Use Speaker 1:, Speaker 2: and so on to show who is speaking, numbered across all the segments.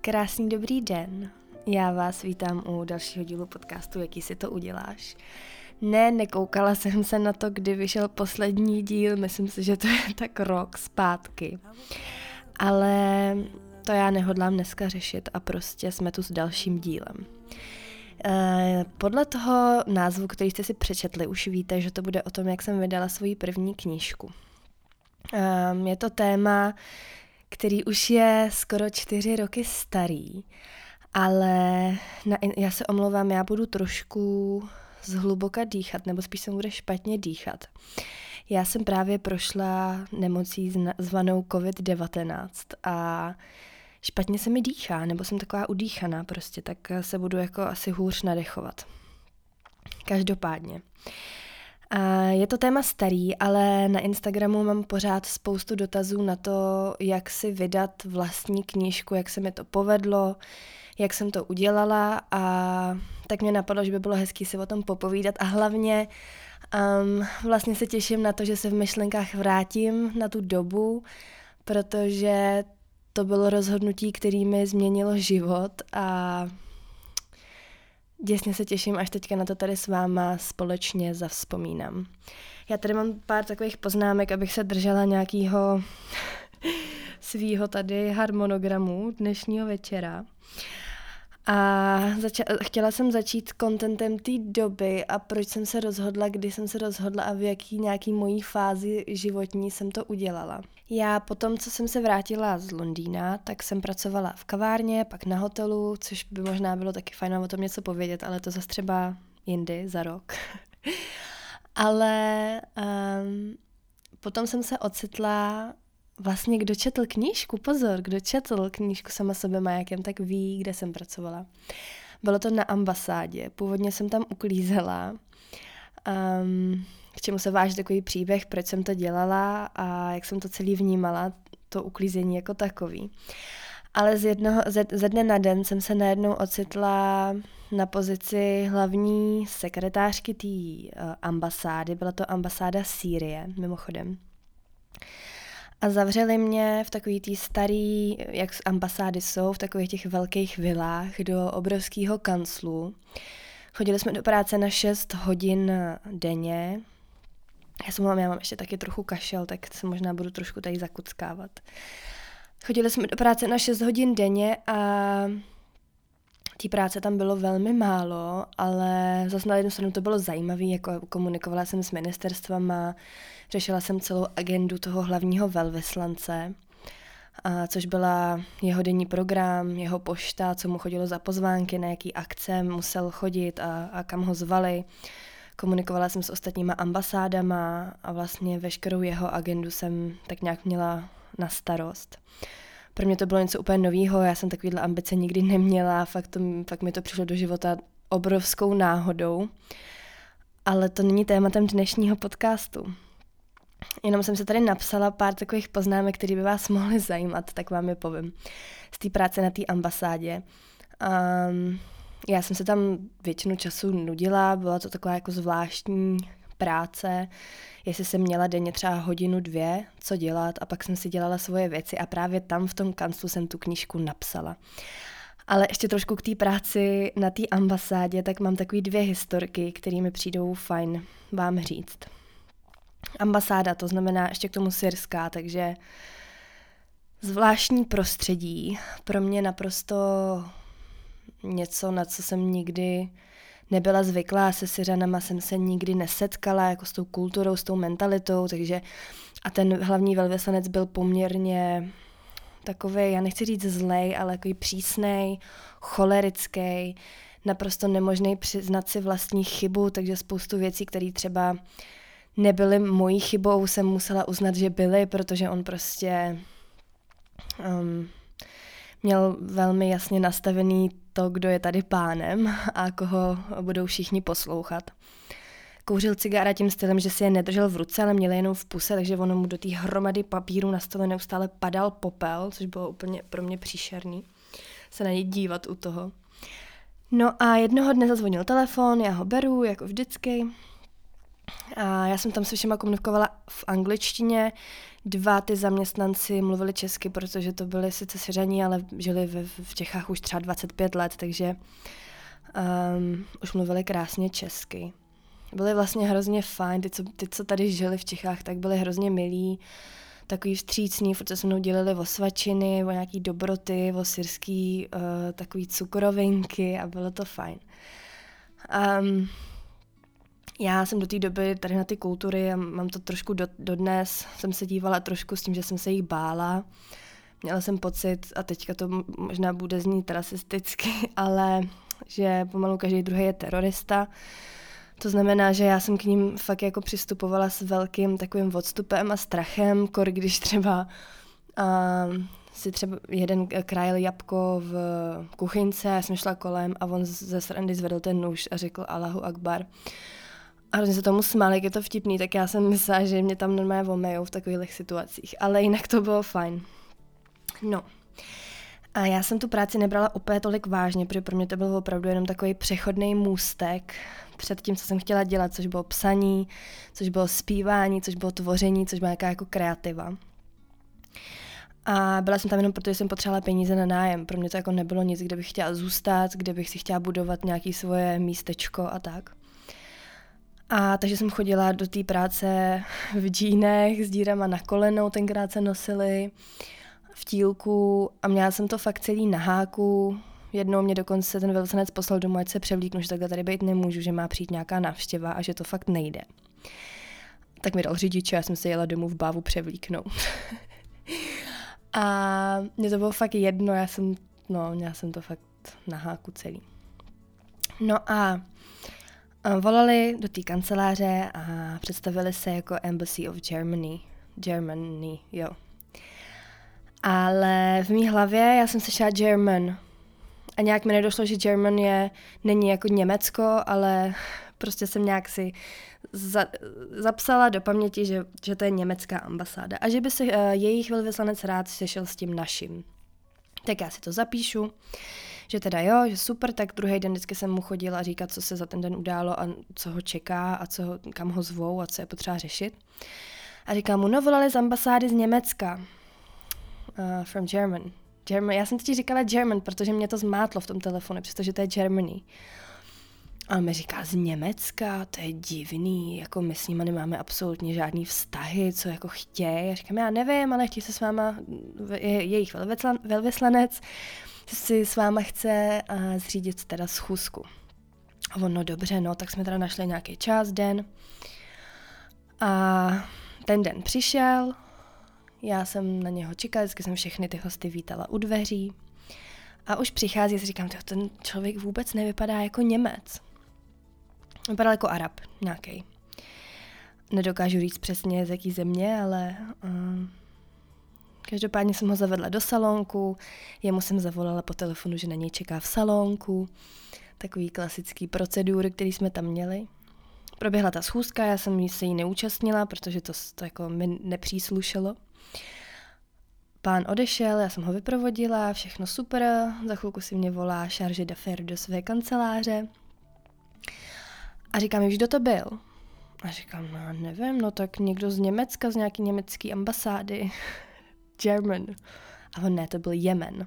Speaker 1: Krásný dobrý den. Já vás vítám u dalšího dílu podcastu Jaký si to uděláš. Ne, nekoukala jsem se na to, kdy vyšel poslední díl, myslím si, že to je tak rok zpátky. Ale to já nehodlám dneska řešit a prostě jsme tu s dalším dílem. Eh, podle toho názvu, který jste si přečetli, už víte, že to bude o tom, jak jsem vydala svoji první knížku. Ehm, je to téma, který už je skoro čtyři roky starý, ale na, já se omlouvám, já budu trošku zhluboka dýchat, nebo spíš se bude špatně dýchat. Já jsem právě prošla nemocí zvanou COVID-19 a špatně se mi dýchá, nebo jsem taková udýchaná prostě, tak se budu jako asi hůř nadechovat. Každopádně. Je to téma starý, ale na Instagramu mám pořád spoustu dotazů na to, jak si vydat vlastní knížku, jak se mi to povedlo, jak jsem to udělala a tak mě napadlo, že by bylo hezký si o tom popovídat a hlavně um, vlastně se těším na to, že se v myšlenkách vrátím na tu dobu, protože to bylo rozhodnutí, který mi změnilo život a děsně se těším, až teďka na to tady s váma společně zavzpomínám. Já tady mám pár takových poznámek, abych se držela nějakého svýho tady harmonogramu dnešního večera. A zača- chtěla jsem začít kontentem té doby a proč jsem se rozhodla, kdy jsem se rozhodla a v jaký nějaký mojí fázi životní jsem to udělala. Já potom, co jsem se vrátila z Londýna, tak jsem pracovala v kavárně, pak na hotelu, což by možná bylo taky fajn o tom něco povědět, ale to zase třeba jindy za rok. ale um, potom jsem se ocitla vlastně kdo četl knížku, pozor, kdo četl knížku sama sebe majakem, tak ví, kde jsem pracovala. Bylo to na ambasádě. Původně jsem tam uklízela. Um, k čemu se váží takový příběh, proč jsem to dělala a jak jsem to celý vnímala, to uklízení jako takový. Ale z jednoho, ze, ze dne na den jsem se najednou ocitla na pozici hlavní sekretářky té uh, ambasády. Byla to ambasáda Sýrie, mimochodem. A zavřeli mě v takový tý starý, jak ambasády jsou, v takových těch velkých vilách do obrovského kanclu. Chodili jsme do práce na 6 hodin denně. Já jsem já mám ještě taky trochu kašel, tak se možná budu trošku tady zakuckávat. Chodili jsme do práce na 6 hodin denně a té práce tam bylo velmi málo, ale zase na jednu stranu to bylo zajímavé, jako komunikovala jsem s ministerstvama, řešila jsem celou agendu toho hlavního velvyslance, a což byla jeho denní program, jeho pošta, co mu chodilo za pozvánky, na jaký akce musel chodit a, a kam ho zvali. Komunikovala jsem s ostatníma ambasádama a vlastně veškerou jeho agendu jsem tak nějak měla na starost pro mě to bylo něco úplně nového, já jsem takovýhle ambice nikdy neměla, fakt, to, fakt mi to přišlo do života obrovskou náhodou. Ale to není tématem dnešního podcastu. Jenom jsem se tady napsala pár takových poznámek, které by vás mohly zajímat, tak vám je povím. Z té práce na té ambasádě. Um, já jsem se tam většinu času nudila, byla to taková jako zvláštní práce, jestli jsem měla denně třeba hodinu, dvě, co dělat a pak jsem si dělala svoje věci a právě tam v tom kanclu jsem tu knížku napsala. Ale ještě trošku k té práci na té ambasádě, tak mám takový dvě historky, které mi přijdou fajn vám říct. Ambasáda, to znamená ještě k tomu syrská, takže zvláštní prostředí, pro mě naprosto něco, na co jsem nikdy nebyla zvyklá, se Syřanama jsem se nikdy nesetkala, jako s tou kulturou, s tou mentalitou, takže a ten hlavní velvyslanec byl poměrně takový, já nechci říct zlej, ale takový přísnej, cholerický, naprosto nemožný přiznat si vlastní chybu, takže spoustu věcí, které třeba nebyly mojí chybou, jsem musela uznat, že byly, protože on prostě um, měl velmi jasně nastavený to, kdo je tady pánem a koho budou všichni poslouchat. Kouřil cigára tím stylem, že si je nedržel v ruce, ale měl jenom v puse, takže ono mu do té hromady papíru na stole neustále padal popel, což bylo úplně pro mě příšerný se na něj dívat u toho. No a jednoho dne zazvonil telefon, já ho beru, jako vždycky. A já jsem tam se všema komunikovala v angličtině. Dva ty zaměstnanci mluvili česky, protože to byli sice syřaní, ale žili v, v Čechách už třeba 25 let, takže um, už mluvili krásně česky. Byli vlastně hrozně fajn, ty co, ty, co tady žili v Čechách, tak byli hrozně milí, takový vstřícný, furt se mnou dělili o svačiny, o nějaký dobroty, o syrský uh, takový cukrovinky a bylo to fajn. Um, já jsem do té doby tady na ty kultury a mám to trošku do, dodnes, jsem se dívala trošku s tím, že jsem se jich bála. Měla jsem pocit, a teďka to možná bude znít rasisticky, ale že pomalu každý druhý je terorista. To znamená, že já jsem k ním fakt jako přistupovala s velkým takovým odstupem a strachem, kor když třeba uh, si třeba jeden krajil jabko v kuchynce, já jsem šla kolem a on ze srandy zvedl ten nůž a řekl Allahu Akbar. A hrozně se tomu smáli, je to vtipný, tak já jsem myslela, že mě tam normálně vomejou v takových situacích. Ale jinak to bylo fajn. No. A já jsem tu práci nebrala úplně tolik vážně, protože pro mě to byl opravdu jenom takový přechodný můstek před tím, co jsem chtěla dělat, což bylo psaní, což bylo zpívání, což bylo tvoření, což byla nějaká jako kreativa. A byla jsem tam jenom protože jsem potřebovala peníze na nájem. Pro mě to jako nebylo nic, kde bych chtěla zůstat, kde bych si chtěla budovat nějaké svoje místečko a tak. A takže jsem chodila do té práce v džínech s dírama na kolenou, tenkrát se nosily v tílku a měla jsem to fakt celý na háku. Jednou mě dokonce ten velvyslanec poslal domů, ať se převlíknu, že takhle tady být nemůžu, že má přijít nějaká návštěva a že to fakt nejde. Tak mi dal řidiče, já jsem se jela domů v bávu převlíknout. a mě to bylo fakt jedno, já jsem, no, měla jsem to fakt na háku celý. No a volali do té kanceláře a představili se jako Embassy of Germany. Germany, jo. Ale v mý hlavě já jsem slyšela German. A nějak mi nedošlo, že German je, není jako Německo, ale prostě jsem nějak si za, zapsala do paměti, že, že to je německá ambasáda a že by se uh, jejich velvyslanec rád sešel s tím naším. Tak já si to zapíšu že teda jo, že super, tak druhý den vždycky jsem mu chodila říkat, co se za ten den událo a co ho čeká a co, kam ho zvou a co je potřeba řešit. A říkám mu, no volali z ambasády z Německa. Uh, from German. German. Já jsem ti říkala German, protože mě to zmátlo v tom telefonu, přestože to je Germany. A mi říká, z Německa, to je divný, jako my s nimi nemáme absolutně žádný vztahy, co jako chtějí. Já říkám, já nevím, ale chtějí se s váma, je, jejich velvyslanec, si s váma chce zřídit teda schůzku. A on, no dobře, no, tak jsme teda našli nějaký čas, den. A ten den přišel, já jsem na něho čekala, vždycky jsem všechny ty hosty vítala u dveří. A už přichází a si říkám, ten člověk vůbec nevypadá jako Němec. Vypadal jako Arab nějaký. Nedokážu říct přesně z jaký země, ale uh, Každopádně jsem ho zavedla do salonku, jemu jsem zavolala po telefonu, že na něj čeká v salonku. Takový klasický procedur, který jsme tam měli. Proběhla ta schůzka, já jsem se jí neúčastnila, protože to, to jako mi nepříslušelo. Pán odešel, já jsem ho vyprovodila, všechno super, za chvilku si mě volá charge d'affaires do své kanceláře. A říká mi, kdo to byl? A říkám, no nevím, no tak někdo z Německa, z nějaký německé ambasády. German. A on ne, to byl Jemen.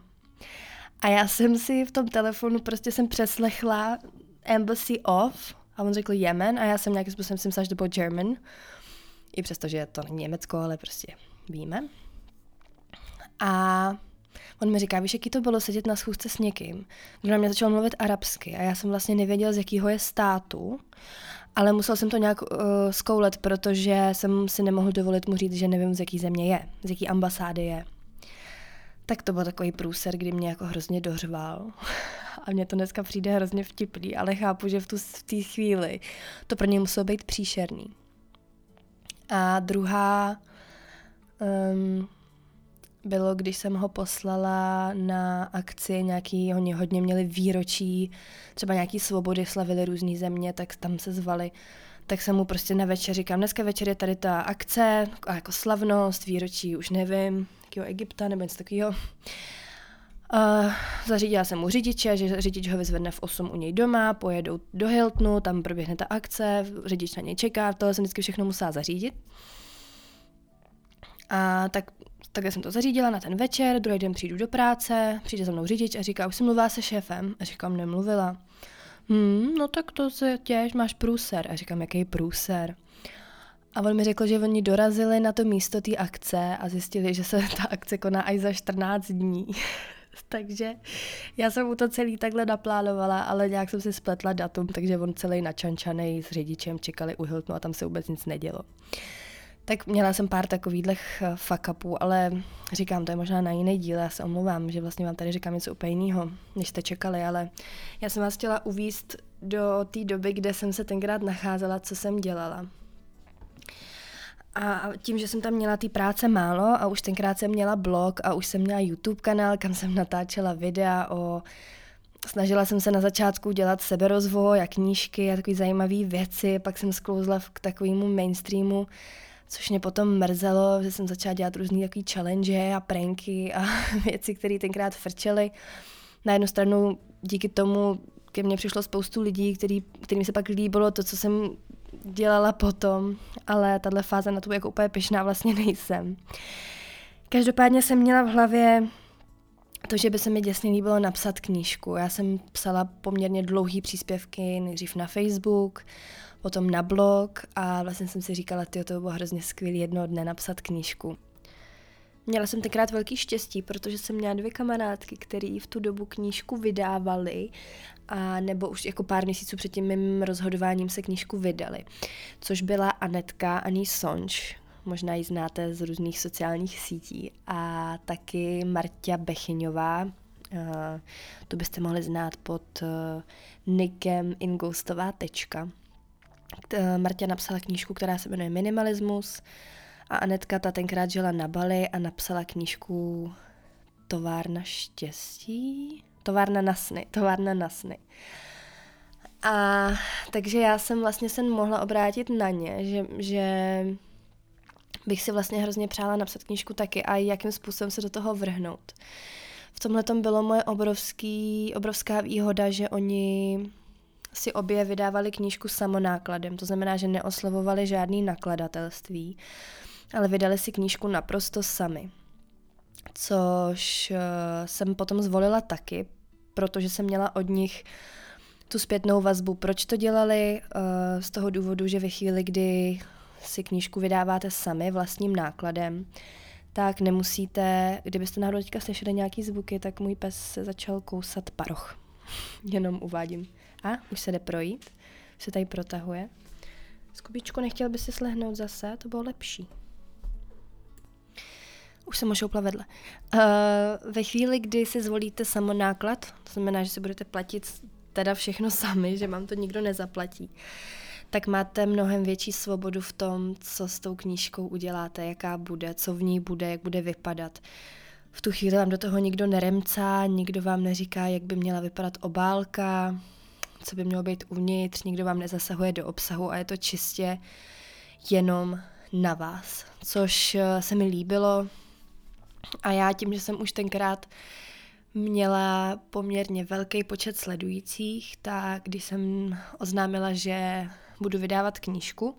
Speaker 1: A já jsem si v tom telefonu prostě jsem přeslechla Embassy of a on řekl Jemen a já jsem nějakým způsobem si myslela, že to byl German. I přesto, že to není Německo, ale prostě víme. A on mi říká, víš, jaký to bylo sedět na schůzce s někým, kdo na mě začal mluvit arabsky a já jsem vlastně nevěděla, z jakého je státu, ale musel jsem to nějak uh, zkoulet, protože jsem si nemohl dovolit mu říct, že nevím, z jaký země je, z jaký ambasády je. Tak to byl takový průser, kdy mě jako hrozně dořval. A mně to dneska přijde hrozně vtipný, ale chápu, že v té v chvíli to pro něj muselo být příšerný. A druhá um, bylo, když jsem ho poslala na akci nějaký, oni hodně měli výročí, třeba nějaký svobody slavili různé země, tak tam se zvali. Tak jsem mu prostě na večer říkám, dneska večer je tady ta akce, a jako slavnost, výročí, už nevím, jakého Egypta nebo něco takového. Uh, zařídila jsem mu řidiče, že řidič ho vyzvedne v 8 u něj doma, pojedou do Hiltonu, tam proběhne ta akce, řidič na něj čeká, to jsem vždycky všechno musela zařídit. A tak, takhle jsem to zařídila na ten večer, druhý den přijdu do práce, přijde za mnou řidič a říká, už jsem mluvila se šéfem. A říkám, nemluvila. Hmm, no tak to se těž, máš průser. A říkám, jaký průser? A on mi řekl, že oni dorazili na to místo té akce a zjistili, že se ta akce koná až za 14 dní. takže já jsem mu to celý takhle naplánovala, ale nějak jsem si spletla datum, takže on celý načančaný s řidičem čekali u Hiltonu a tam se vůbec nic nedělo. Tak měla jsem pár takových upů, ale říkám, to je možná na jiný díl, já se omlouvám, že vlastně vám tady říkám něco úplně jiného, než jste čekali, ale já jsem vás chtěla uvíst do té doby, kde jsem se tenkrát nacházela, co jsem dělala. A tím, že jsem tam měla ty práce málo a už tenkrát jsem měla blog a už jsem měla YouTube kanál, kam jsem natáčela videa o Snažila jsem se na začátku dělat seberozvoj a knížky a takové zajímavé věci, pak jsem sklouzla k takovému mainstreamu, což mě potom mrzelo, že jsem začala dělat různé takové challenge a pranky a věci, které tenkrát frčely. Na jednu stranu díky tomu ke mně přišlo spoustu lidí, který, kterým se pak líbilo to, co jsem dělala potom, ale tahle fáze na to jako úplně pyšná vlastně nejsem. Každopádně jsem měla v hlavě to, že by se mi děsně líbilo napsat knížku. Já jsem psala poměrně dlouhý příspěvky, nejdřív na Facebook, potom na blog a vlastně jsem si říkala, ty to by bylo hrozně skvělé jedno dne napsat knížku. Měla jsem tenkrát velký štěstí, protože jsem měla dvě kamarádky, které v tu dobu knížku vydávaly a nebo už jako pár měsíců před tím mým rozhodováním se knížku vydali, což byla Anetka Ani Sonč, možná ji znáte z různých sociálních sítí, a taky Martia Bechyňová, uh, to byste mohli znát pod uh, nikem Ingostová tečka. Marta napsala knížku, která se jmenuje Minimalismus a Anetka ta tenkrát žila na Bali a napsala knížku Továrna štěstí? Továrna na sny, továrna na sny. A takže já jsem vlastně se mohla obrátit na ně, že, že bych si vlastně hrozně přála napsat knížku taky a jakým způsobem se do toho vrhnout. V tomhle tom bylo moje obrovský, obrovská výhoda, že oni si obě vydávali knížku samonákladem, to znamená, že neoslovovali žádný nakladatelství, ale vydali si knížku naprosto sami. Což uh, jsem potom zvolila taky, protože jsem měla od nich tu zpětnou vazbu, proč to dělali, uh, z toho důvodu, že ve chvíli, kdy si knížku vydáváte sami vlastním nákladem, tak nemusíte, kdybyste náhodou teďka slyšeli nějaký zvuky, tak můj pes se začal kousat paroch. Jenom uvádím. A už se jde projít, už se tady protahuje. Skubičku, nechtěl by si slehnout zase, to bylo lepší. Už jsem ošoupla vedle. Uh, ve chvíli, kdy si zvolíte samonáklad, to znamená, že si budete platit teda všechno sami, že vám to nikdo nezaplatí, tak máte mnohem větší svobodu v tom, co s tou knížkou uděláte, jaká bude, co v ní bude, jak bude vypadat. V tu chvíli vám do toho nikdo neremcá, nikdo vám neříká, jak by měla vypadat obálka, co by mělo být uvnitř, nikdo vám nezasahuje do obsahu a je to čistě jenom na vás, což eh, se mi líbilo a já tím, že jsem už tenkrát měla poměrně velký počet sledujících, tak když jsem oznámila, že budu vydávat knížku,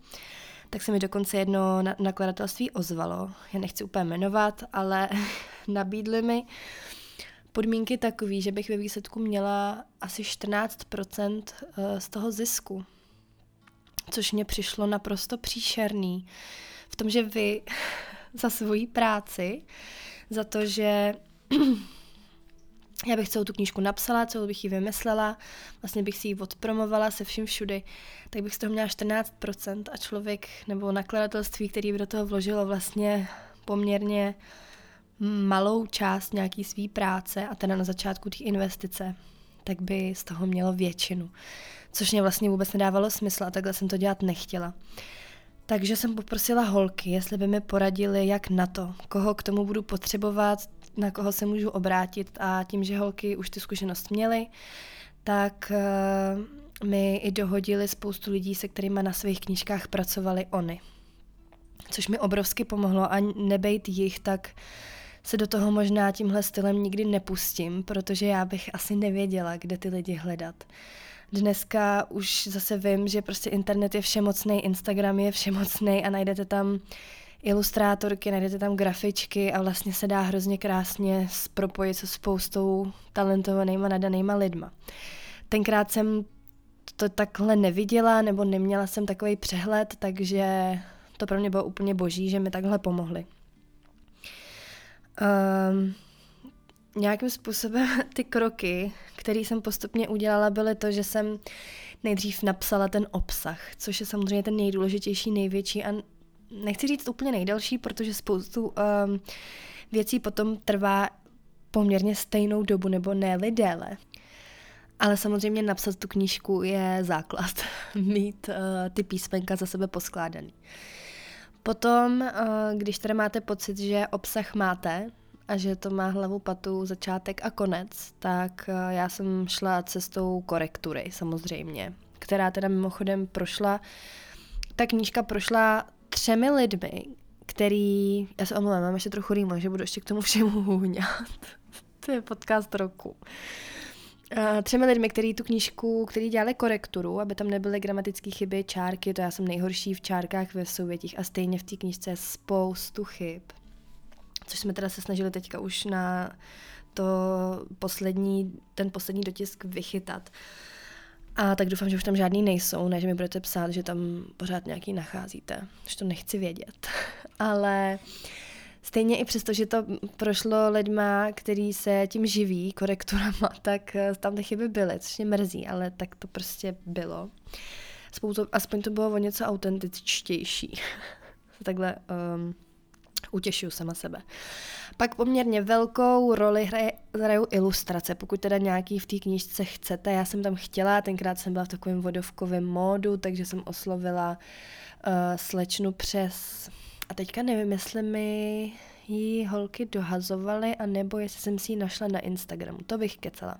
Speaker 1: tak se mi dokonce jedno nakladatelství ozvalo. Já nechci úplně jmenovat, ale nabídli mi podmínky takový, že bych ve výsledku měla asi 14% eh, z toho zisku. Což mě přišlo naprosto příšerný. V tom, že vy za svoji práci, za to, že já bych celou tu knížku napsala, celou bych ji vymyslela, vlastně bych si ji odpromovala se vším všudy, tak bych z toho měla 14% a člověk nebo nakladatelství, který by do toho vložilo vlastně poměrně malou část nějaký své práce a teda na začátku těch investice, tak by z toho mělo většinu. Což mě vlastně vůbec nedávalo smysl a takhle jsem to dělat nechtěla. Takže jsem poprosila holky, jestli by mi poradili, jak na to, koho k tomu budu potřebovat, na koho se můžu obrátit a tím, že holky už ty zkušenost měly, tak uh, mi i dohodili spoustu lidí, se kterými na svých knížkách pracovali oni. Což mi obrovsky pomohlo a nebejt jich, tak se do toho možná tímhle stylem nikdy nepustím, protože já bych asi nevěděla, kde ty lidi hledat. Dneska už zase vím, že prostě internet je všemocný, Instagram je všemocný a najdete tam ilustrátorky, najdete tam grafičky a vlastně se dá hrozně krásně propojit se spoustou talentovanýma, nadanýma lidma. Tenkrát jsem to takhle neviděla nebo neměla jsem takový přehled, takže to pro mě bylo úplně boží, že mi takhle pomohli. Um, nějakým způsobem ty kroky, které jsem postupně udělala, byly to, že jsem nejdřív napsala ten obsah, což je samozřejmě ten nejdůležitější, největší a nechci říct úplně nejdelší, protože spoustu um, věcí potom trvá poměrně stejnou dobu, nebo ne déle. Ale samozřejmě napsat tu knížku je základ, mít uh, ty písmenka za sebe poskládaný. Potom, uh, když teda máte pocit, že obsah máte a že to má hlavu patu, začátek a konec, tak uh, já jsem šla cestou korektury samozřejmě, která teda mimochodem prošla, ta knížka prošla třemi lidmi, který, já se omlouvám, mám ještě trochu rýmo, že budu ještě k tomu všemu hůňat. to je podcast roku. Uh, třemi lidmi, který tu knížku, který dělali korekturu, aby tam nebyly gramatické chyby, čárky, to já jsem nejhorší v čárkách ve souvětích a stejně v té knížce spoustu chyb. Což jsme teda se snažili teďka už na to poslední, ten poslední dotisk vychytat. A tak doufám, že už tam žádný nejsou, ne, že mi budete psát, že tam pořád nějaký nacházíte, že to nechci vědět. Ale stejně i přesto, že to prošlo lidma, který se tím živí korekturama, tak eh, tam ty chyby byly, což mě mrzí, ale tak to prostě bylo. Spoustu, aspoň to bylo o něco autentičtější. Takhle um, utěšuju sama sebe. Pak poměrně velkou roli hraje, hrajou ilustrace, pokud teda nějaký v té knižce chcete. Já jsem tam chtěla, tenkrát jsem byla v takovém vodovkovém módu, takže jsem oslovila uh, slečnu přes... A teďka nevím, jestli mi ji holky dohazovaly, anebo jestli jsem si ji našla na Instagramu. To bych kecala.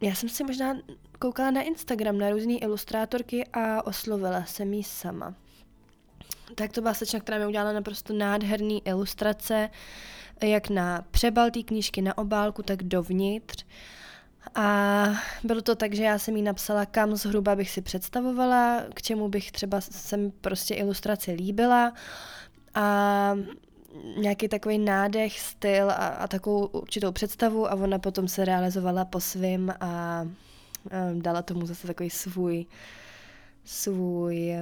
Speaker 1: Já jsem si možná koukala na Instagram na různé ilustrátorky a oslovila jsem ji sama tak to byla slečna, která mi udělala naprosto nádherný ilustrace, jak na přebal té knížky, na obálku, tak dovnitř. A bylo to tak, že já jsem jí napsala, kam zhruba bych si představovala, k čemu bych třeba sem prostě ilustraci líbila a nějaký takový nádech, styl a, a takovou určitou představu a ona potom se realizovala po svým a, a dala tomu zase takový svůj svůj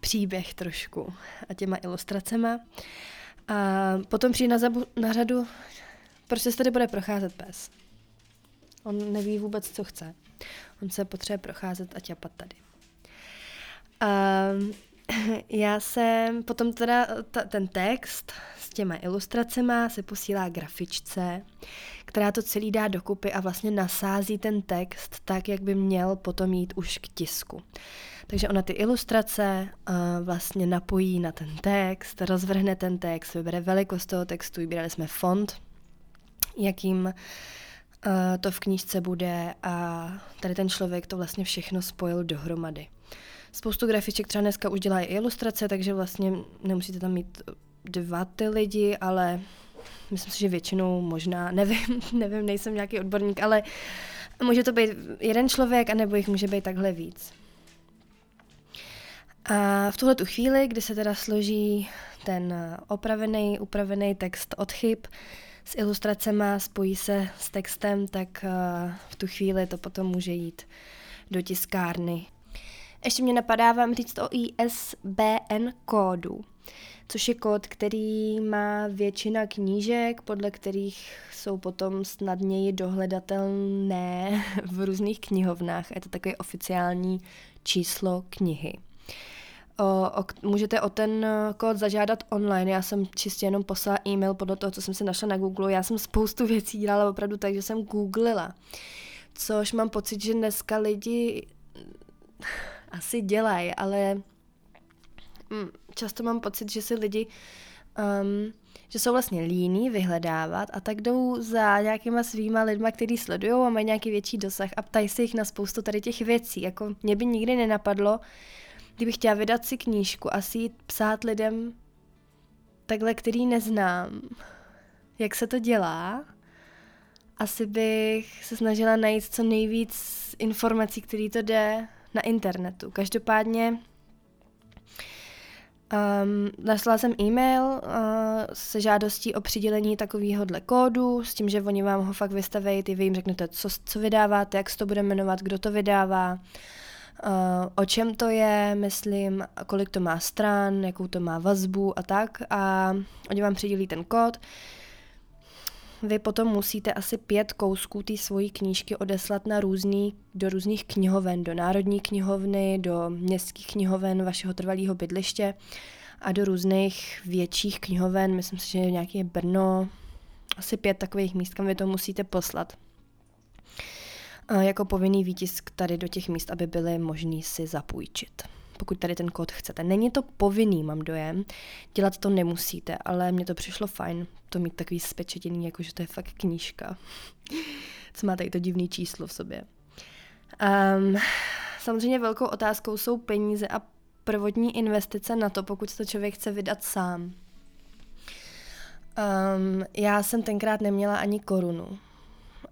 Speaker 1: příběh trošku a těma ilustracema. A potom přijde na, zabu, na řadu, proč se tady bude procházet pes. On neví vůbec, co chce. On se potřebuje procházet a ťapat tady. A já jsem potom teda ta, ten text s těma ilustracemi se posílá grafičce, která to celý dá dokupy a vlastně nasází ten text tak, jak by měl potom jít už k tisku. Takže ona ty ilustrace uh, vlastně napojí na ten text, rozvrhne ten text, vybere velikost toho textu, vybírali jsme font, jakým uh, to v knížce bude a tady ten člověk to vlastně všechno spojil dohromady. Spoustu grafiček třeba dneska už dělají ilustrace, takže vlastně nemusíte tam mít dva ty lidi, ale myslím si, že většinou možná, nevím, nevím, nejsem nějaký odborník, ale může to být jeden člověk, anebo jich může být takhle víc. A v tuhle tu chvíli, kdy se teda složí ten opravený, upravený text od chyb s ilustracemi, spojí se s textem, tak v tu chvíli to potom může jít do tiskárny. Ještě mě napadá vám říct o ISBN kódu, což je kód, který má většina knížek, podle kterých jsou potom snadněji dohledatelné v různých knihovnách. Je to takový oficiální číslo knihy. O, o, můžete o ten eh, kód zažádat online. Já jsem čistě jenom poslala e-mail podle toho, co jsem si našla na Google. Já jsem spoustu věcí dělala opravdu tak, že jsem googlila. Což mám pocit, že dneska lidi asi dělají, ale mm, často mám pocit, že si lidi um, že jsou vlastně líní vyhledávat a tak jdou za nějakýma svýma lidma, který sledují a mají nějaký větší dosah a ptají se jich na spoustu tady těch věcí. Jako mě by nikdy nenapadlo, kdybych chtěla vydat si knížku a si jít psát lidem takhle, který neznám, jak se to dělá, asi bych se snažila najít co nejvíc informací, které to jde na internetu. Každopádně Um, naslala jsem e-mail uh, se žádostí o přidělení takovéhohle kódu, s tím, že oni vám ho fakt vystaví, ty vy jim řeknete, co, co vydáváte, jak se to bude jmenovat, kdo to vydává, o čem to je, myslím, kolik to má stran, jakou to má vazbu a tak. A oni vám přidělí ten kód. Vy potom musíte asi pět kousků té svojí knížky odeslat na různý, do různých knihoven, do Národní knihovny, do městských knihoven vašeho trvalého bydliště a do různých větších knihoven, myslím si, že nějaký je Brno, asi pět takových míst, kam vy to musíte poslat. Jako povinný výtisk tady do těch míst, aby byly možný si zapůjčit pokud tady ten kód chcete. Není to povinný, mám dojem, dělat to nemusíte, ale mně to přišlo fajn, to mít takový spečetěný, jako že to je fakt knížka, co má tady to divný číslo v sobě. Um, samozřejmě velkou otázkou jsou peníze a prvotní investice na to, pokud to člověk chce vydat sám. Um, já jsem tenkrát neměla ani korunu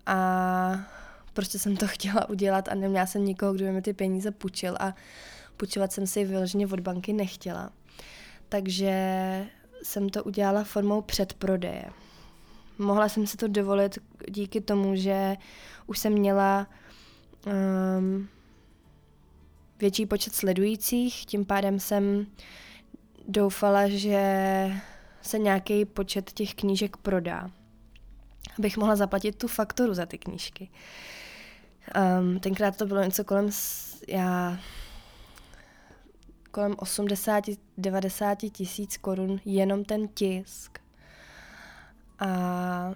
Speaker 1: a prostě jsem to chtěla udělat a neměla jsem nikoho, kdo by mi ty peníze půjčil a Půjčovat jsem si vyloženě od banky nechtěla. Takže jsem to udělala formou předprodeje. Mohla jsem si to dovolit díky tomu, že už jsem měla um, větší počet sledujících, tím pádem jsem doufala, že se nějaký počet těch knížek prodá, abych mohla zaplatit tu fakturu za ty knížky. Um, tenkrát to bylo něco kolem, já kolem 80-90 tisíc korun jenom ten tisk. A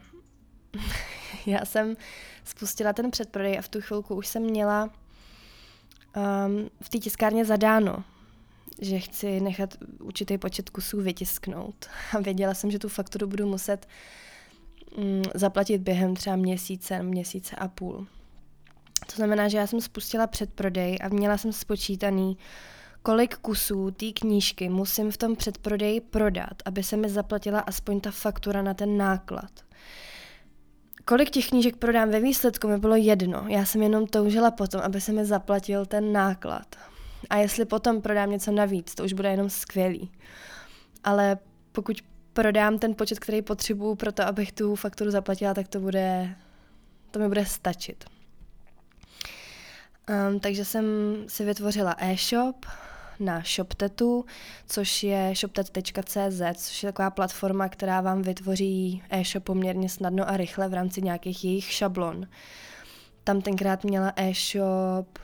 Speaker 1: já jsem spustila ten předprodej a v tu chvilku už jsem měla um, v té tiskárně zadáno, že chci nechat určitý počet kusů vytisknout. A věděla jsem, že tu fakturu budu muset um, zaplatit během třeba měsíce, měsíce a půl. To znamená, že já jsem spustila předprodej a měla jsem spočítaný, kolik kusů té knížky musím v tom předprodeji prodat, aby se mi zaplatila aspoň ta faktura na ten náklad. Kolik těch knížek prodám ve výsledku mi bylo jedno. Já jsem jenom toužila potom, aby se mi zaplatil ten náklad. A jestli potom prodám něco navíc, to už bude jenom skvělý. Ale pokud prodám ten počet, který potřebuju pro to, abych tu fakturu zaplatila, tak to bude, to mi bude stačit. Um, takže jsem si vytvořila e-shop, na ShopTetu, což je shoptet.cz, což je taková platforma, která vám vytvoří e-shop poměrně snadno a rychle v rámci nějakých jejich šablon. Tam tenkrát měla e-shop,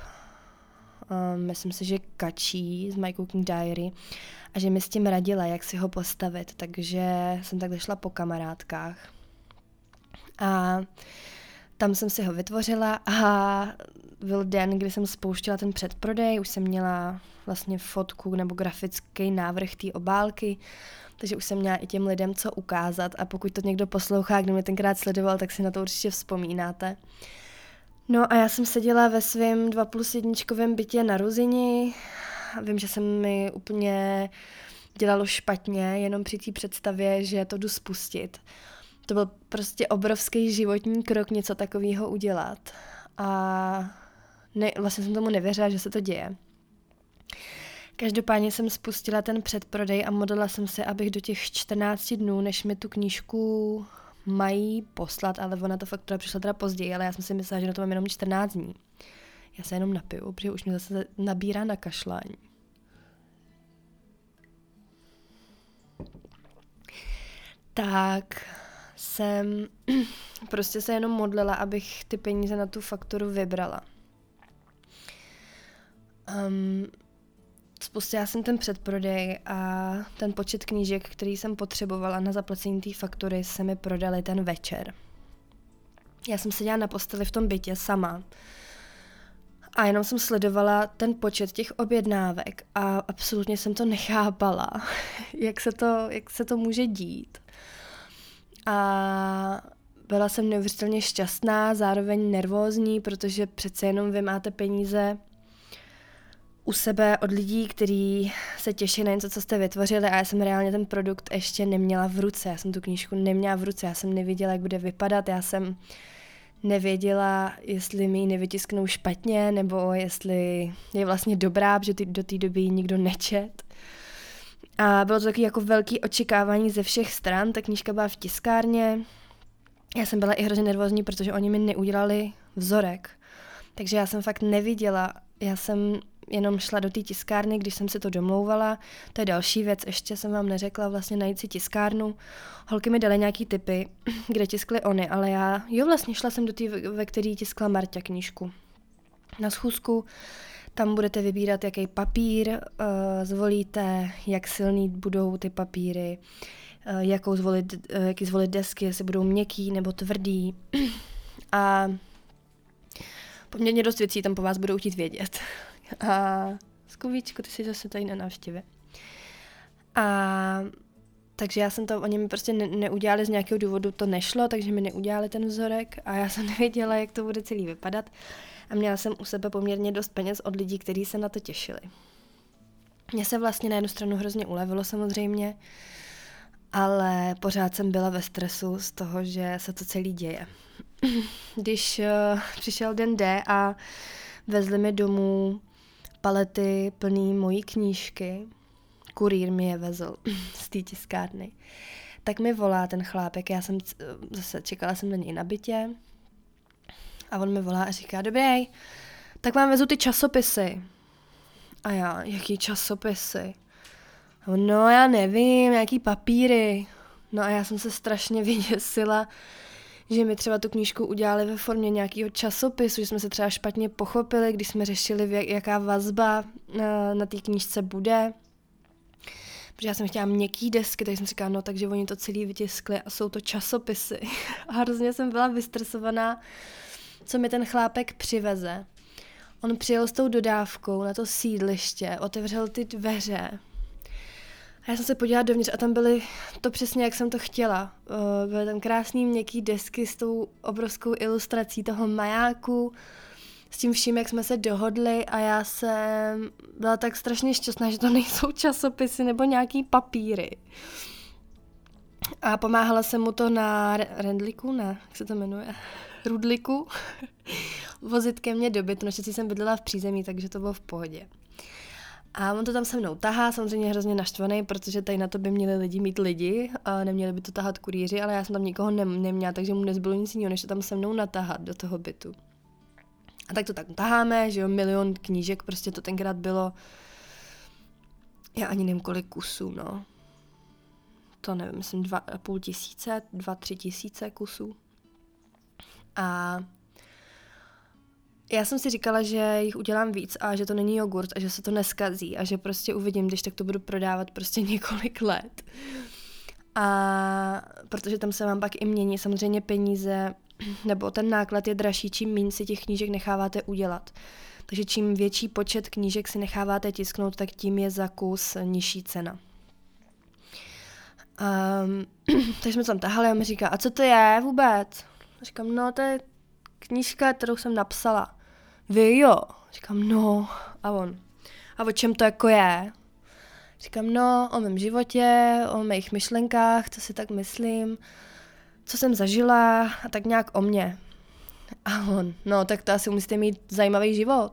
Speaker 1: um, myslím si, že Kačí z My Cooking Diary a že mi s tím radila, jak si ho postavit, takže jsem takhle šla po kamarádkách. A tam jsem si ho vytvořila a byl den, kdy jsem spouštěla ten předprodej, už jsem měla vlastně fotku nebo grafický návrh té obálky, takže už jsem měla i těm lidem co ukázat a pokud to někdo poslouchá, kdo mě tenkrát sledoval, tak si na to určitě vzpomínáte. No a já jsem seděla ve svém 2 plus jedničkovém bytě na Ruzini. Vím, že se mi úplně dělalo špatně, jenom při té představě, že to jdu spustit. To byl prostě obrovský životní krok něco takového udělat. A ne, vlastně jsem tomu nevěřila, že se to děje. Každopádně jsem spustila ten předprodej a modlila jsem se, abych do těch 14 dnů, než mi tu knížku mají poslat, ale ona to faktura přišla teda později, ale já jsem si myslela, že na to mám jenom 14 dní. Já se jenom napiju, protože už mě zase nabírá na kašlání. Tak jsem prostě se jenom modlila, abych ty peníze na tu fakturu vybrala. Um, spustila jsem ten předprodej a ten počet knížek, který jsem potřebovala na zaplacení té faktury, se mi prodali ten večer. Já jsem seděla na posteli v tom bytě sama a jenom jsem sledovala ten počet těch objednávek a absolutně jsem to nechápala, jak se to, jak se to může dít. A byla jsem neuvěřitelně šťastná, zároveň nervózní, protože přece jenom vy máte peníze u sebe od lidí, kteří se těší na něco, co jste vytvořili a já jsem reálně ten produkt ještě neměla v ruce. Já jsem tu knížku neměla v ruce, já jsem nevěděla, jak bude vypadat, já jsem nevěděla, jestli mi ji nevytisknou špatně, nebo jestli je vlastně dobrá, protože do té doby ji nikdo nečet. A bylo to taky jako velký očekávání ze všech stran, ta knížka byla v tiskárně. Já jsem byla i hrozně nervózní, protože oni mi neudělali vzorek. Takže já jsem fakt neviděla, já jsem jenom šla do té tiskárny, když jsem si to domlouvala. To je další věc, ještě jsem vám neřekla vlastně najít si tiskárnu. Holky mi dali nějaký typy, kde tiskly oni, ale já, jo vlastně šla jsem do té, ve který tiskla Marta knížku. Na schůzku tam budete vybírat, jaký papír uh, zvolíte, jak silný budou ty papíry, uh, jakou zvolit, uh, jaký zvolit desky, jestli budou měkký nebo tvrdý. A poměrně dost věcí tam po vás budou chtít vědět. A Skuvíčku, ty jsi zase tady na návštěvě. A takže já jsem to, oni mi prostě ne, neudělali z nějakého důvodu, to nešlo, takže mi neudělali ten vzorek a já jsem nevěděla, jak to bude celý vypadat. A měla jsem u sebe poměrně dost peněz od lidí, kteří se na to těšili. Mně se vlastně na jednu stranu hrozně ulevilo samozřejmě, ale pořád jsem byla ve stresu z toho, že se to celý děje. Když uh, přišel den D a vezli mi domů palety plný mojí knížky, kurýr mi je vezl z té tiskárny, tak mi volá ten chlápek, já jsem zase čekala jsem na něj na bytě a on mi volá a říká, dobrý, tak vám vezu ty časopisy. A já, jaký časopisy? No já nevím, jaký papíry. No a já jsem se strašně vyděsila, že mi třeba tu knížku udělali ve formě nějakého časopisu, že jsme se třeba špatně pochopili, když jsme řešili, jaká vazba na, na té knížce bude. Protože já jsem chtěla měkký desky, takže jsem říkala, no takže oni to celý vytiskli a jsou to časopisy. A hrozně jsem byla vystresovaná, co mi ten chlápek přiveze. On přijel s tou dodávkou na to sídliště, otevřel ty dveře, a já jsem se podívala dovnitř a tam byly to přesně, jak jsem to chtěla. Uh, byly tam krásný měkký desky s tou obrovskou ilustrací toho majáku, s tím vším, jak jsme se dohodli a já jsem byla tak strašně šťastná, že to nejsou časopisy nebo nějaký papíry. A pomáhala jsem mu to na Rendliku, ne, jak se to jmenuje, Rudliku, vozit ke mně do bytu, naštěstí jsem bydlela v přízemí, takže to bylo v pohodě. A on to tam se mnou tahá, samozřejmě hrozně naštvaný, protože tady na to by měli lidi mít lidi a neměli by to tahat kurýři, ale já jsem tam nikoho ne- neměla, takže mu nezbylo nic jiného, než to tam se mnou natahat do toho bytu. A tak to tak taháme, že jo, milion knížek, prostě to tenkrát bylo, já ani nevím kolik kusů, no. To nevím, myslím dva půl tisíce, dva, tři tisíce kusů. A já jsem si říkala, že jich udělám víc a že to není jogurt a že se to neskazí a že prostě uvidím, když tak to budu prodávat prostě několik let. A protože tam se vám pak i mění samozřejmě peníze, nebo ten náklad je dražší, čím méně si těch knížek necháváte udělat. Takže čím větší počet knížek si necháváte tisknout, tak tím je za kus nižší cena. Um, takže jsme tam tahali a mi říká, a co to je vůbec? A říkám, no to je knížka, kterou jsem napsala. Vy jo. Říkám, no. A on, a o čem to jako je? Říkám, no, o mém životě, o mých myšlenkách, co si tak myslím, co jsem zažila a tak nějak o mě. A on, no, tak to asi musíte mít zajímavý život.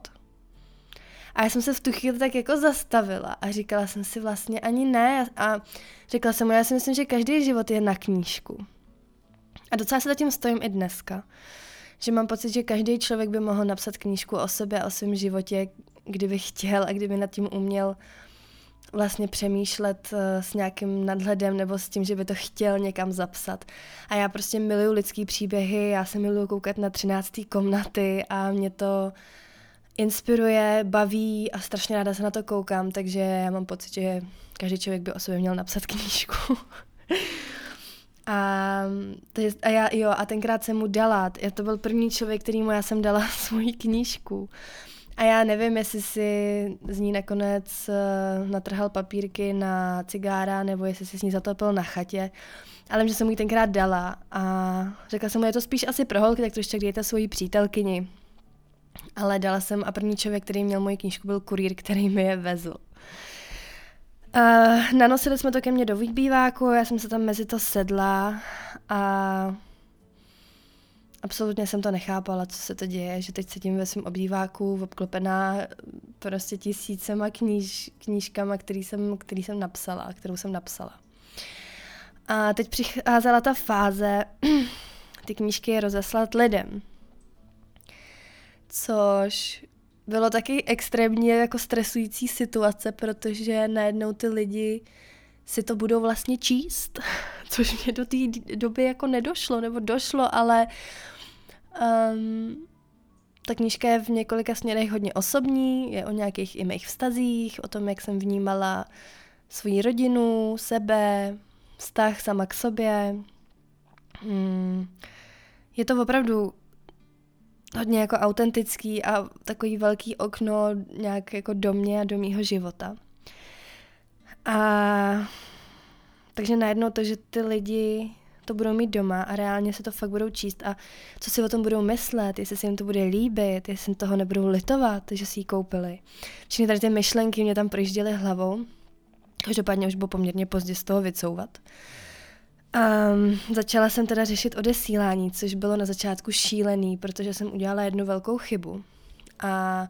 Speaker 1: A já jsem se v tu chvíli tak jako zastavila a říkala jsem si vlastně ani ne. A řekla jsem mu, já si myslím, že každý život je na knížku. A docela se zatím stojím i dneska že mám pocit, že každý člověk by mohl napsat knížku o sobě a o svém životě, kdyby chtěl a kdyby nad tím uměl vlastně přemýšlet uh, s nějakým nadhledem nebo s tím, že by to chtěl někam zapsat. A já prostě miluju lidský příběhy, já se miluju koukat na třináctý komnaty a mě to inspiruje, baví a strašně ráda se na to koukám, takže já mám pocit, že každý člověk by o sobě měl napsat knížku. A, to je, a já, jo, a tenkrát jsem mu dala, já to byl první člověk, kterýmu já jsem dala svoji knížku. A já nevím, jestli si z ní nakonec uh, natrhal papírky na cigára, nebo jestli si s ní zatopil na chatě. Ale že jsem mu ji tenkrát dala a řekla jsem mu, je to spíš asi pro holky, tak to ještě dejte svoji přítelkyni. ale dala jsem a první člověk, který měl moji knížku, byl kurýr, který mi je vezl. Uh, nanosili jsme to ke mně do výbýváku, já jsem se tam mezi to sedla a absolutně jsem to nechápala, co se to děje, že teď sedím ve svém obýváku obklopená prostě tisícema kníž, knížkama, který jsem, který jsem napsala, kterou jsem napsala. A teď přicházela ta fáze ty knížky rozeslat lidem. Což bylo taky extrémně jako stresující situace, protože najednou ty lidi si to budou vlastně číst, což mě do té doby jako nedošlo, nebo došlo, ale um, ta knížka je v několika směrech hodně osobní, je o nějakých i mých vztazích, o tom, jak jsem vnímala svoji rodinu, sebe, vztah sama k sobě. Hmm. Je to opravdu hodně jako autentický a takový velký okno nějak jako do mě a do mýho života. A takže najednou to, že ty lidi to budou mít doma a reálně se to fakt budou číst a co si o tom budou myslet, jestli se jim to bude líbit, jestli toho nebudou litovat, že si ji koupili. Všechny tady ty myšlenky mě tam projížděly hlavou. Každopádně už bylo poměrně pozdě z toho vycouvat. Um, začala jsem teda řešit odesílání, což bylo na začátku šílený, protože jsem udělala jednu velkou chybu. A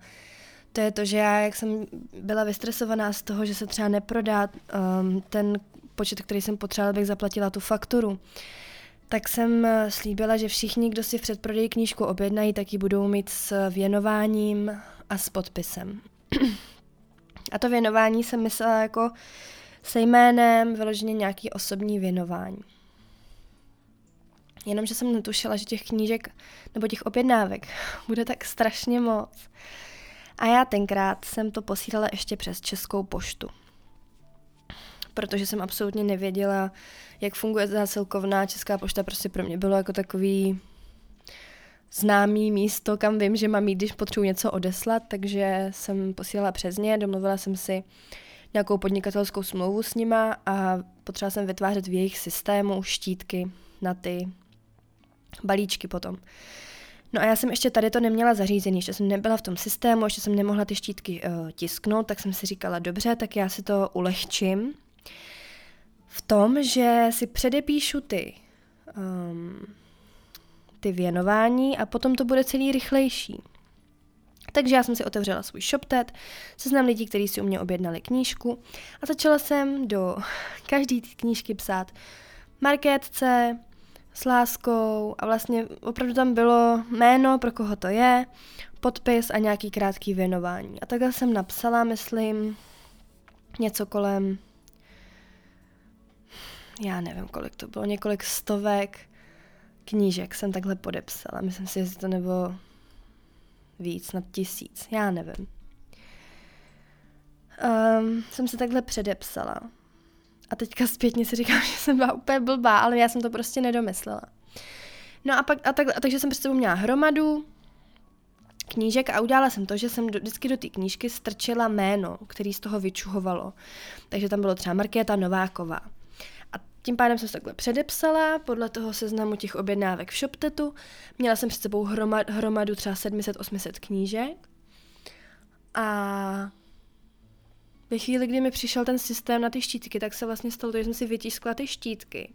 Speaker 1: to je to, že já, jak jsem byla vystresovaná z toho, že se třeba neprodá um, ten počet, který jsem potřebovala, abych zaplatila tu fakturu, tak jsem eh, slíbila, že všichni, kdo si v předprodeji knížku objednají, tak ji budou mít s věnováním a s podpisem. a to věnování jsem myslela jako se jménem, vyloženě nějaký osobní věnování. Jenomže jsem netušila, že těch knížek nebo těch objednávek bude tak strašně moc. A já tenkrát jsem to posílala ještě přes Českou poštu. Protože jsem absolutně nevěděla, jak funguje zásilkovná Česká pošta. Prostě pro mě bylo jako takový známý místo, kam vím, že mám jít, když potřebuji něco odeslat, takže jsem posílala přes ně, domluvila jsem si nějakou podnikatelskou smlouvu s nima a potřebovala jsem vytvářet v jejich systému štítky na ty balíčky potom. No a já jsem ještě tady to neměla zařízený, ještě jsem nebyla v tom systému, ještě jsem nemohla ty štítky uh, tisknout, tak jsem si říkala, dobře, tak já si to ulehčím v tom, že si předepíšu ty, um, ty věnování a potom to bude celý rychlejší. Takže já jsem si otevřela svůj ShopTet, seznam lidí, kteří si u mě objednali knížku a začala jsem do každé knížky psát marketce, s láskou a vlastně opravdu tam bylo jméno, pro koho to je, podpis a nějaký krátký věnování. A takhle jsem napsala, myslím, něco kolem, já nevím, kolik to bylo, několik stovek knížek jsem takhle podepsala. Myslím si, že to nebo víc, nad tisíc, já nevím. Um, jsem se takhle předepsala. A teďka zpětně si říkám, že jsem byla úplně blbá, ale já jsem to prostě nedomyslela. No a pak, a tak, a takže jsem před sebou měla hromadu knížek a udělala jsem to, že jsem do, vždycky do té knížky strčila jméno, který z toho vyčuhovalo. Takže tam bylo třeba Markéta Nováková. Tím pádem jsem se takhle předepsala podle toho seznamu těch objednávek v ShopTetu. Měla jsem před sebou hromad, hromadu třeba 700-800 knížek. A ve chvíli, kdy mi přišel ten systém na ty štítky, tak se vlastně stalo to, že jsem si vytiskla ty štítky.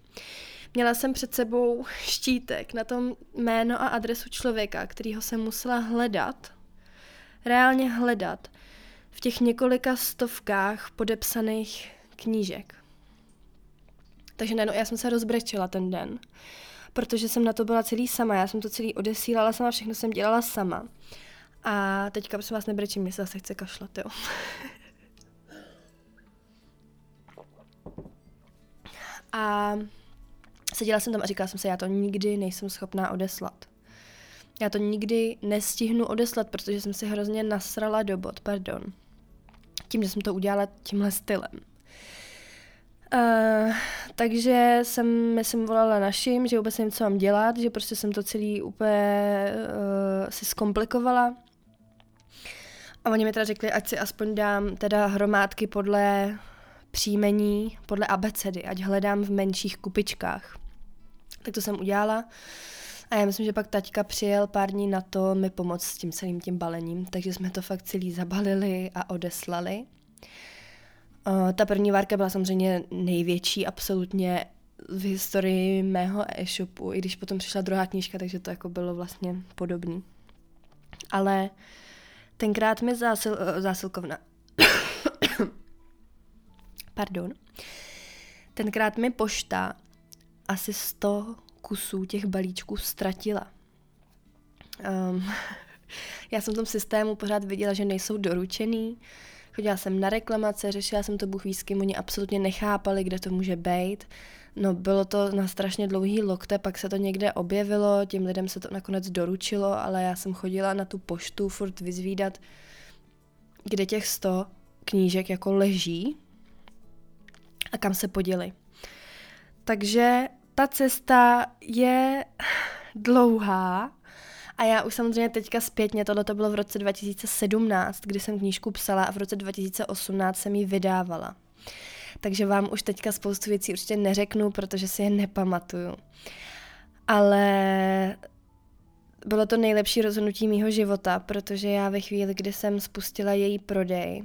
Speaker 1: Měla jsem před sebou štítek na tom jméno a adresu člověka, kterýho jsem musela hledat, reálně hledat v těch několika stovkách podepsaných knížek. Takže ne, no, já jsem se rozbrečela ten den, protože jsem na to byla celý sama, já jsem to celý odesílala sama, všechno jsem dělala sama. A teďka prosím vás nebrečím, mě se zase chce kašlat, jo. A seděla jsem tam a říkala jsem se, já to nikdy nejsem schopná odeslat. Já to nikdy nestihnu odeslat, protože jsem si hrozně nasrala do bod, pardon. Tím, že jsem to udělala tímhle stylem. Uh, takže jsem, jsem volala našim, že vůbec nevím, co mám dělat, že prostě jsem to celý úplně uh, si zkomplikovala. A oni mi teda řekli, ať si aspoň dám teda hromádky podle příjmení podle abecedy, ať hledám v menších kupičkách. Tak to jsem udělala A já myslím, že pak taťka přijel pár dní na to mi pomoct s tím celým tím balením, takže jsme to fakt celý zabalili a odeslali. Uh, ta první várka byla samozřejmě největší absolutně v historii mého e-shopu, i když potom přišla druhá knížka, takže to jako bylo vlastně podobný. Ale tenkrát mi zásil, uh, zásilkovna pardon, tenkrát mi pošta asi 100 kusů těch balíčků ztratila. Um, já jsem v tom systému pořád viděla, že nejsou doručený. Chodila jsem na reklamace, řešila jsem to Bůh ví, oni absolutně nechápali, kde to může být. No bylo to na strašně dlouhý lokte, pak se to někde objevilo, těm lidem se to nakonec doručilo, ale já jsem chodila na tu poštu furt vyzvídat, kde těch 100 knížek jako leží a kam se poděli. Takže ta cesta je dlouhá a já už samozřejmě teďka zpětně, tohle to bylo v roce 2017, kdy jsem knížku psala a v roce 2018 jsem ji vydávala. Takže vám už teďka spoustu věcí určitě neřeknu, protože si je nepamatuju. Ale bylo to nejlepší rozhodnutí mýho života, protože já ve chvíli, kdy jsem spustila její prodej,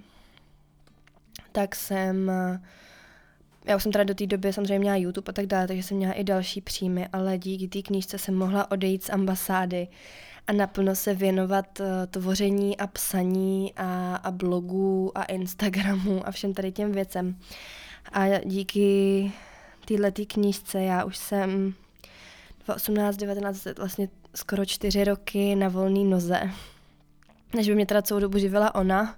Speaker 1: tak jsem já už jsem teda do té doby samozřejmě měla YouTube a tak dále, takže jsem měla i další příjmy, ale díky té knížce jsem mohla odejít z ambasády a naplno se věnovat uh, tvoření a psaní a, a blogu a Instagramu a všem tady těm věcem. A díky této knížce já už jsem 2018, 19, vlastně skoro čtyři roky na volné noze. Než by mě teda celou dobu živila ona,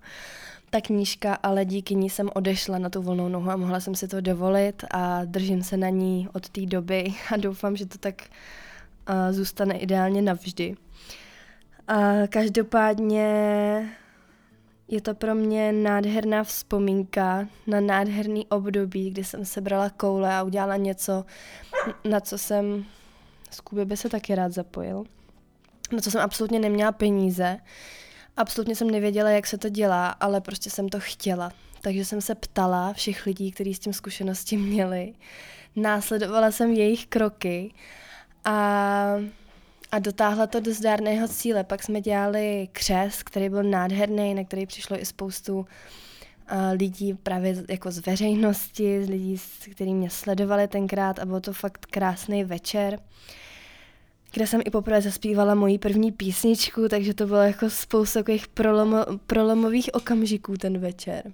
Speaker 1: ta knížka, ale díky ní jsem odešla na tu volnou nohu a mohla jsem si to dovolit a držím se na ní od té doby a doufám, že to tak uh, zůstane ideálně navždy. Uh, každopádně je to pro mě nádherná vzpomínka na nádherný období, kdy jsem sebrala koule a udělala něco, na co jsem, Skuby by se taky rád zapojil, na co jsem absolutně neměla peníze, Absolutně jsem nevěděla, jak se to dělá, ale prostě jsem to chtěla. Takže jsem se ptala všech lidí, kteří s tím zkušenosti měli. Následovala jsem jejich kroky a, a dotáhla to do zdárného cíle. Pak jsme dělali křes, který byl nádherný, na který přišlo i spoustu uh, lidí právě jako z veřejnosti, z lidí, kteří mě sledovali tenkrát a byl to fakt krásný večer. Kde jsem i poprvé zaspívala moji první písničku, takže to bylo jako spousta takových prolomo, prolomových okamžiků ten večer.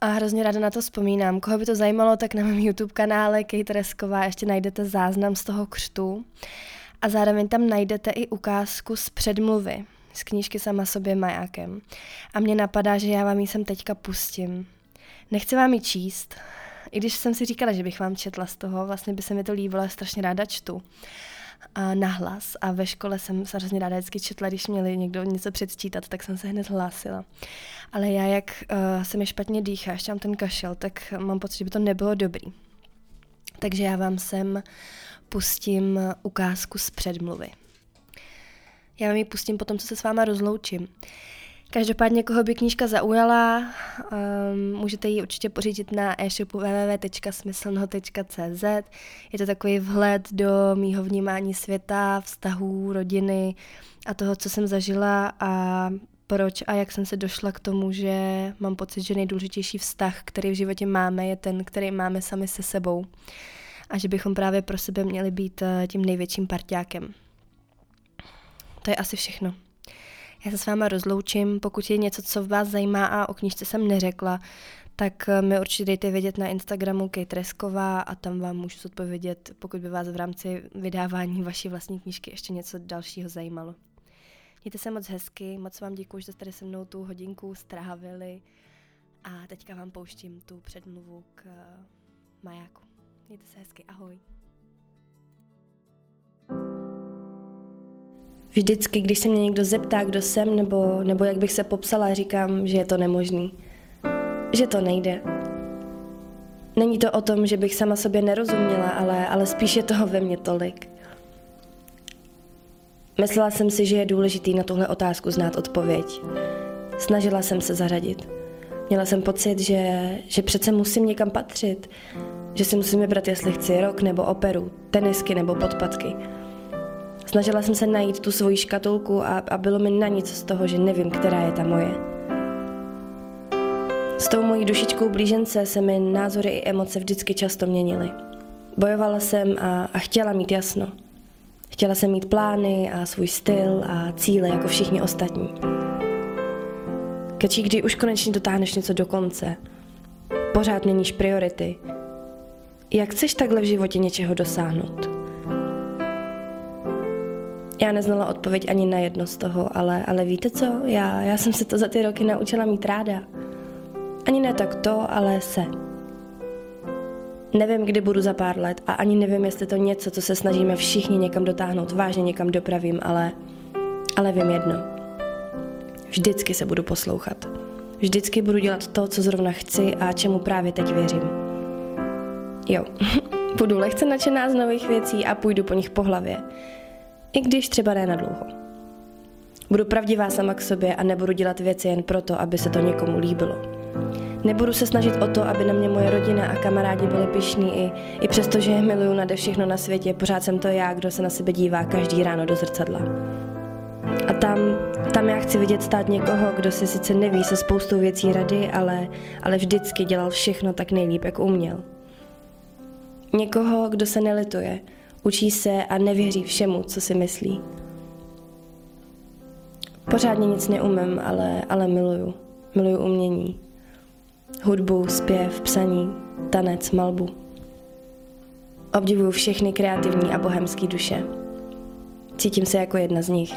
Speaker 1: A hrozně ráda na to vzpomínám. Koho by to zajímalo, tak na mém YouTube kanále Kejtresková ještě najdete záznam z toho křtu. A zároveň tam najdete i ukázku z předmluvy, z knížky Sama sobě majákem. A mně napadá, že já vám ji sem teďka pustím. Nechci vám ji číst, i když jsem si říkala, že bych vám četla z toho, vlastně by se mi to líbilo, strašně ráda čtu a nahlas a ve škole jsem se hrozně ráda vždycky četla, když měli někdo něco předčítat, tak jsem se hned hlásila. Ale já, jak uh, se mi špatně dýchá, ještě mám ten kašel, tak mám pocit, že by to nebylo dobrý. Takže já vám sem pustím ukázku z předmluvy. Já vám ji pustím potom, co se s váma rozloučím. Každopádně, koho by knížka zaujala, um, můžete ji určitě pořídit na e-shopu www.smyslnoho.cz. Je to takový vhled do mýho vnímání světa, vztahů, rodiny a toho, co jsem zažila a proč a jak jsem se došla k tomu, že mám pocit, že nejdůležitější vztah, který v životě máme, je ten, který máme sami se sebou. A že bychom právě pro sebe měli být eh, tím největším parťákem. To je asi všechno. Já se s váma rozloučím, pokud je něco, co vás zajímá a o knížce jsem neřekla, tak eh, mi určitě dejte vědět na Instagramu Kejtresková a tam vám můžu zodpovědět, pokud by vás v rámci vydávání vaší vlastní knížky ještě něco dalšího zajímalo. Mějte se moc hezky, moc vám děkuji, že jste tady se mnou tu hodinku strávili a teďka vám pouštím tu předmluvu k eh, majáku. Mějte se hezky, ahoj. Vždycky, když se mě někdo zeptá, kdo jsem nebo, nebo jak bych se popsala, říkám, že je to nemožný. Že to nejde. Není to o tom, že bych sama sobě nerozuměla, ale, ale spíš je toho ve mně tolik. Myslela jsem si, že je důležitý na tuhle otázku znát odpověď. Snažila jsem se zařadit. Měla jsem pocit, že, že přece musím někam patřit, že si musím vybrat, jestli chci rok nebo operu, tenisky nebo podpatky. Snažila jsem se najít tu svoji škatulku a, a bylo mi na nic z toho, že nevím, která je ta moje. S tou mojí dušičkou blížence se mi názory i emoce vždycky často měnily. Bojovala jsem a, a chtěla mít jasno. Chtěla jsem mít plány a svůj styl a cíle jako všichni ostatní. Kečí, kdy už konečně dotáhneš něco do konce. Pořád měníš priority. Jak chceš takhle v životě něčeho dosáhnout? Já neznala odpověď ani na jedno z toho, ale, ale víte co? Já, já jsem se to za ty roky naučila mít ráda. Ani ne tak to, ale se. Nevím, kdy budu za pár let a ani nevím, jestli to něco, co se snažíme všichni někam dotáhnout, vážně někam dopravím, ale, ale vím jedno. Vždycky se budu poslouchat. Vždycky budu dělat to, co zrovna chci a čemu právě teď věřím. Jo, budu lehce nadšená z nových věcí a půjdu po nich po hlavě. I když třeba ne na dlouho. Budu pravdivá sama k sobě a nebudu dělat věci jen proto, aby se to někomu líbilo. Nebudu se snažit o to, aby na mě moje rodina a kamarádi byli pišní i, i přesto, že je miluju nade všechno na světě, pořád jsem to já, kdo se na sebe dívá každý ráno do zrcadla. A tam, tam já chci vidět stát někoho, kdo si sice neví se spoustou věcí rady, ale, ale vždycky dělal všechno tak nejlíp, jak uměl. Někoho, kdo se nelituje, učí se a nevěří všemu, co si myslí. Pořádně nic neumím, ale, ale miluju. Miluju umění. Hudbu, zpěv, psaní, tanec, malbu. Obdivuju všechny kreativní a bohemské duše. Cítím se jako jedna z nich.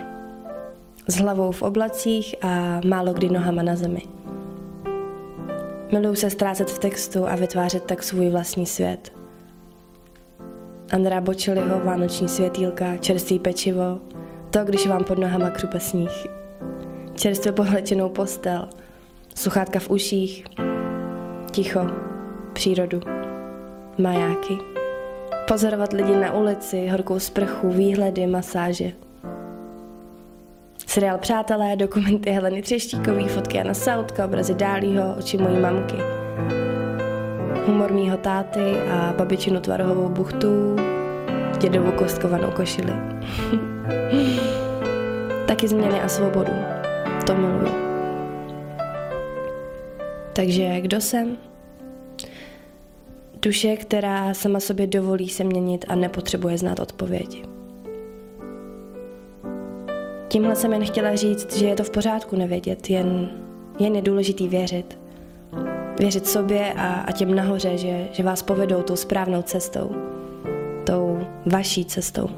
Speaker 1: S hlavou v oblacích a málo kdy nohama na zemi. Miluju se ztrácet v textu a vytvářet tak svůj vlastní svět. Andrea Bočeliho, Vánoční světýlka, čerstvý pečivo, to, když vám pod nohama krupe sníh, čerstvě pohlečenou postel, sluchátka v uších, ticho, přírodu, majáky. Pozorovat lidi na ulici, horkou sprchu, výhledy, masáže. Seriál Přátelé, dokumenty Heleny Třeštíkový, fotky Jana Sautka, obrazy Dálího, oči mojí mamky. Humor mýho táty a babičinu tvarohovou buchtu, dědovou kostkovanou košili. Taky změny a svobodu. To miluju. Takže kdo jsem? Duše, která sama sobě dovolí se měnit a nepotřebuje znát odpověď. Tímhle jsem jen chtěla říct, že je to v pořádku nevědět, jen, jen je důležitý věřit. Věřit sobě a, a těm nahoře, že, že vás povedou tou správnou cestou, tou vaší cestou.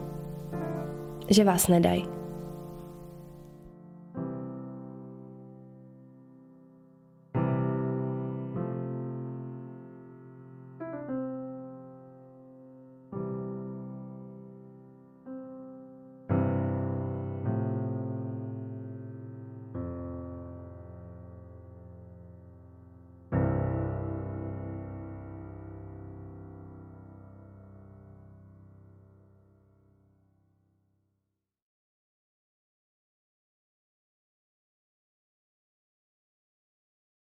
Speaker 1: Že vás nedají.